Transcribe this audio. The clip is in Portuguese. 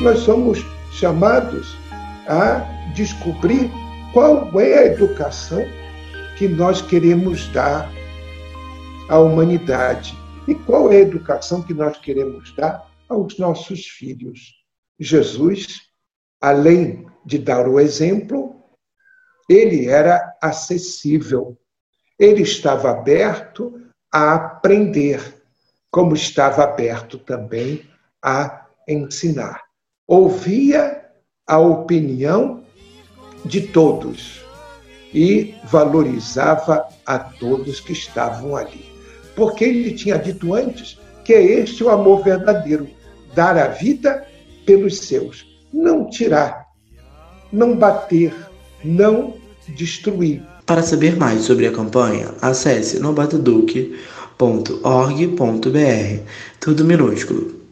nós somos chamados a descobrir qual é a educação que nós queremos dar à humanidade e qual é a educação que nós queremos dar aos nossos filhos. Jesus, além de dar o exemplo, ele era acessível, ele estava aberto a aprender, como estava aberto também a ensinar. Ouvia a opinião de todos e valorizava a todos que estavam ali. Porque ele tinha dito antes que é este o amor verdadeiro: dar a vida pelos seus, não tirar, não bater, não destruir. Para saber mais sobre a campanha, acesse nobataduque.org.br, tudo minúsculo.